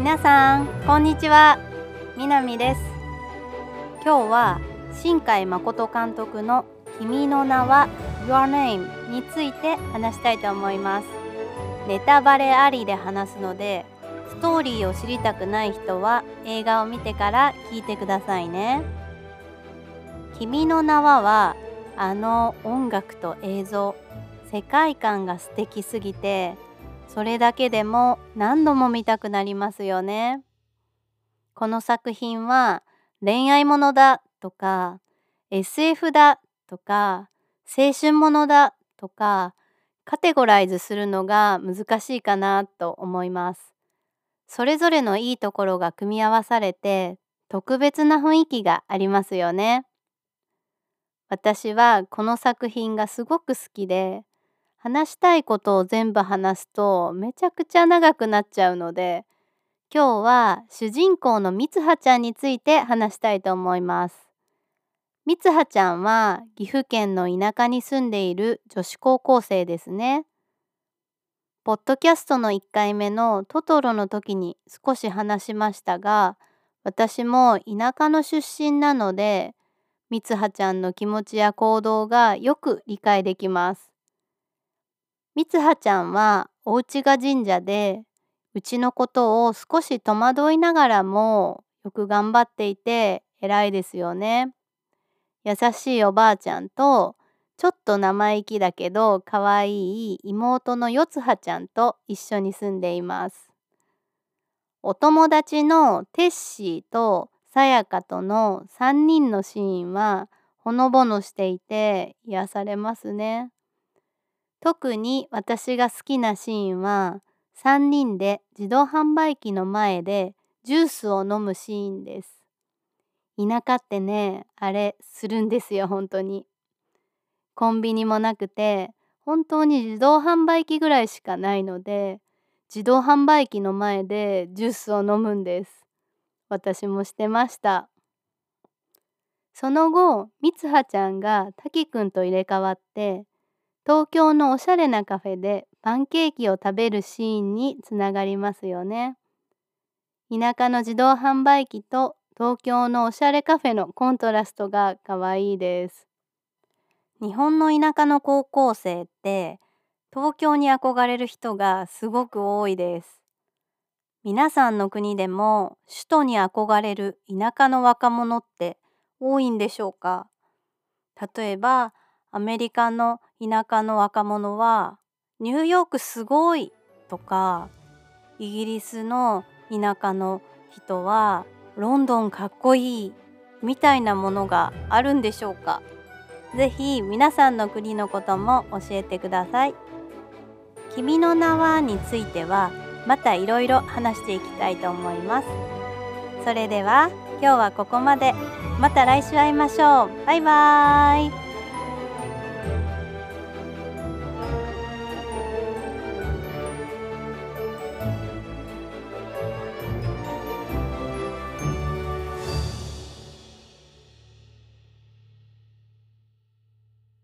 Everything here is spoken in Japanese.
皆さんこんにちは。みなみです。今日は新海誠監督の君の名は Your Name について話したいと思います。ネタバレありで話すのでストーリーを知りたくない人は映画を見てから聞いてくださいね。君の名ははあの音楽と映像世界観が素敵すぎてそれだけでも何度も見たくなりますよね。この作品は恋愛ものだとか SF だとか青春ものだとかカテゴライズするのが難しいかなと思います。それぞれのいいところが組み合わされて特別な雰囲気がありますよね。私はこの作品がすごく好きで話したいことを全部話すとめちゃくちゃ長くなっちゃうので今日は主人公のみつはちゃんについて話したいと思います。みつはちゃんは岐阜県の田舎に住んでいる女子高校生ですね。ポッドキャストの1回目のトトロの時に少し話しましたが私も田舎の出身なのでみつはちゃんの気持ちや行動がよく理解できます。みつはちゃんはお家が神社でうちのことを少し戸惑いながらもよく頑張っていて偉いですよね。優しいおばあちゃんとちょっと生意気だけど可愛い妹のよつはちゃんと一緒に住んでいます。お友達のテッシーとさやかとの3人のシーンはほのぼのしていて癒されますね。特に私が好きなシーンは3人で自動販売機の前でジュースを飲むシーンです。田舎ってね、あれするんですよ、本当に。コンビニもなくて、本当に自動販売機ぐらいしかないので、自動販売機の前でジュースを飲むんです。私もしてました。その後、みつはちゃんがたきくんと入れ替わって、東京のおしゃれなカフェでパンケーキを食べるシーンにつながりますよね。田舎の自動販売機と東京のおしゃれカフェのコントラストが可愛いです。日本の田舎の高校生って東京に憧れる人がすごく多いです。皆さんの国でも首都に憧れる田舎の若者って多いんでしょうか？例えばアメリカの田舎の若者はニューヨークすごいとかイギリスの田舎の人はロンドンかっこいいみたいなものがあるんでしょうか。ぜひ皆さんの国のことも教えてください。君の名はについてはまたいろいろ話していきたいと思います。それでは今日はここまで。また来週会いましょう。バイバーイ。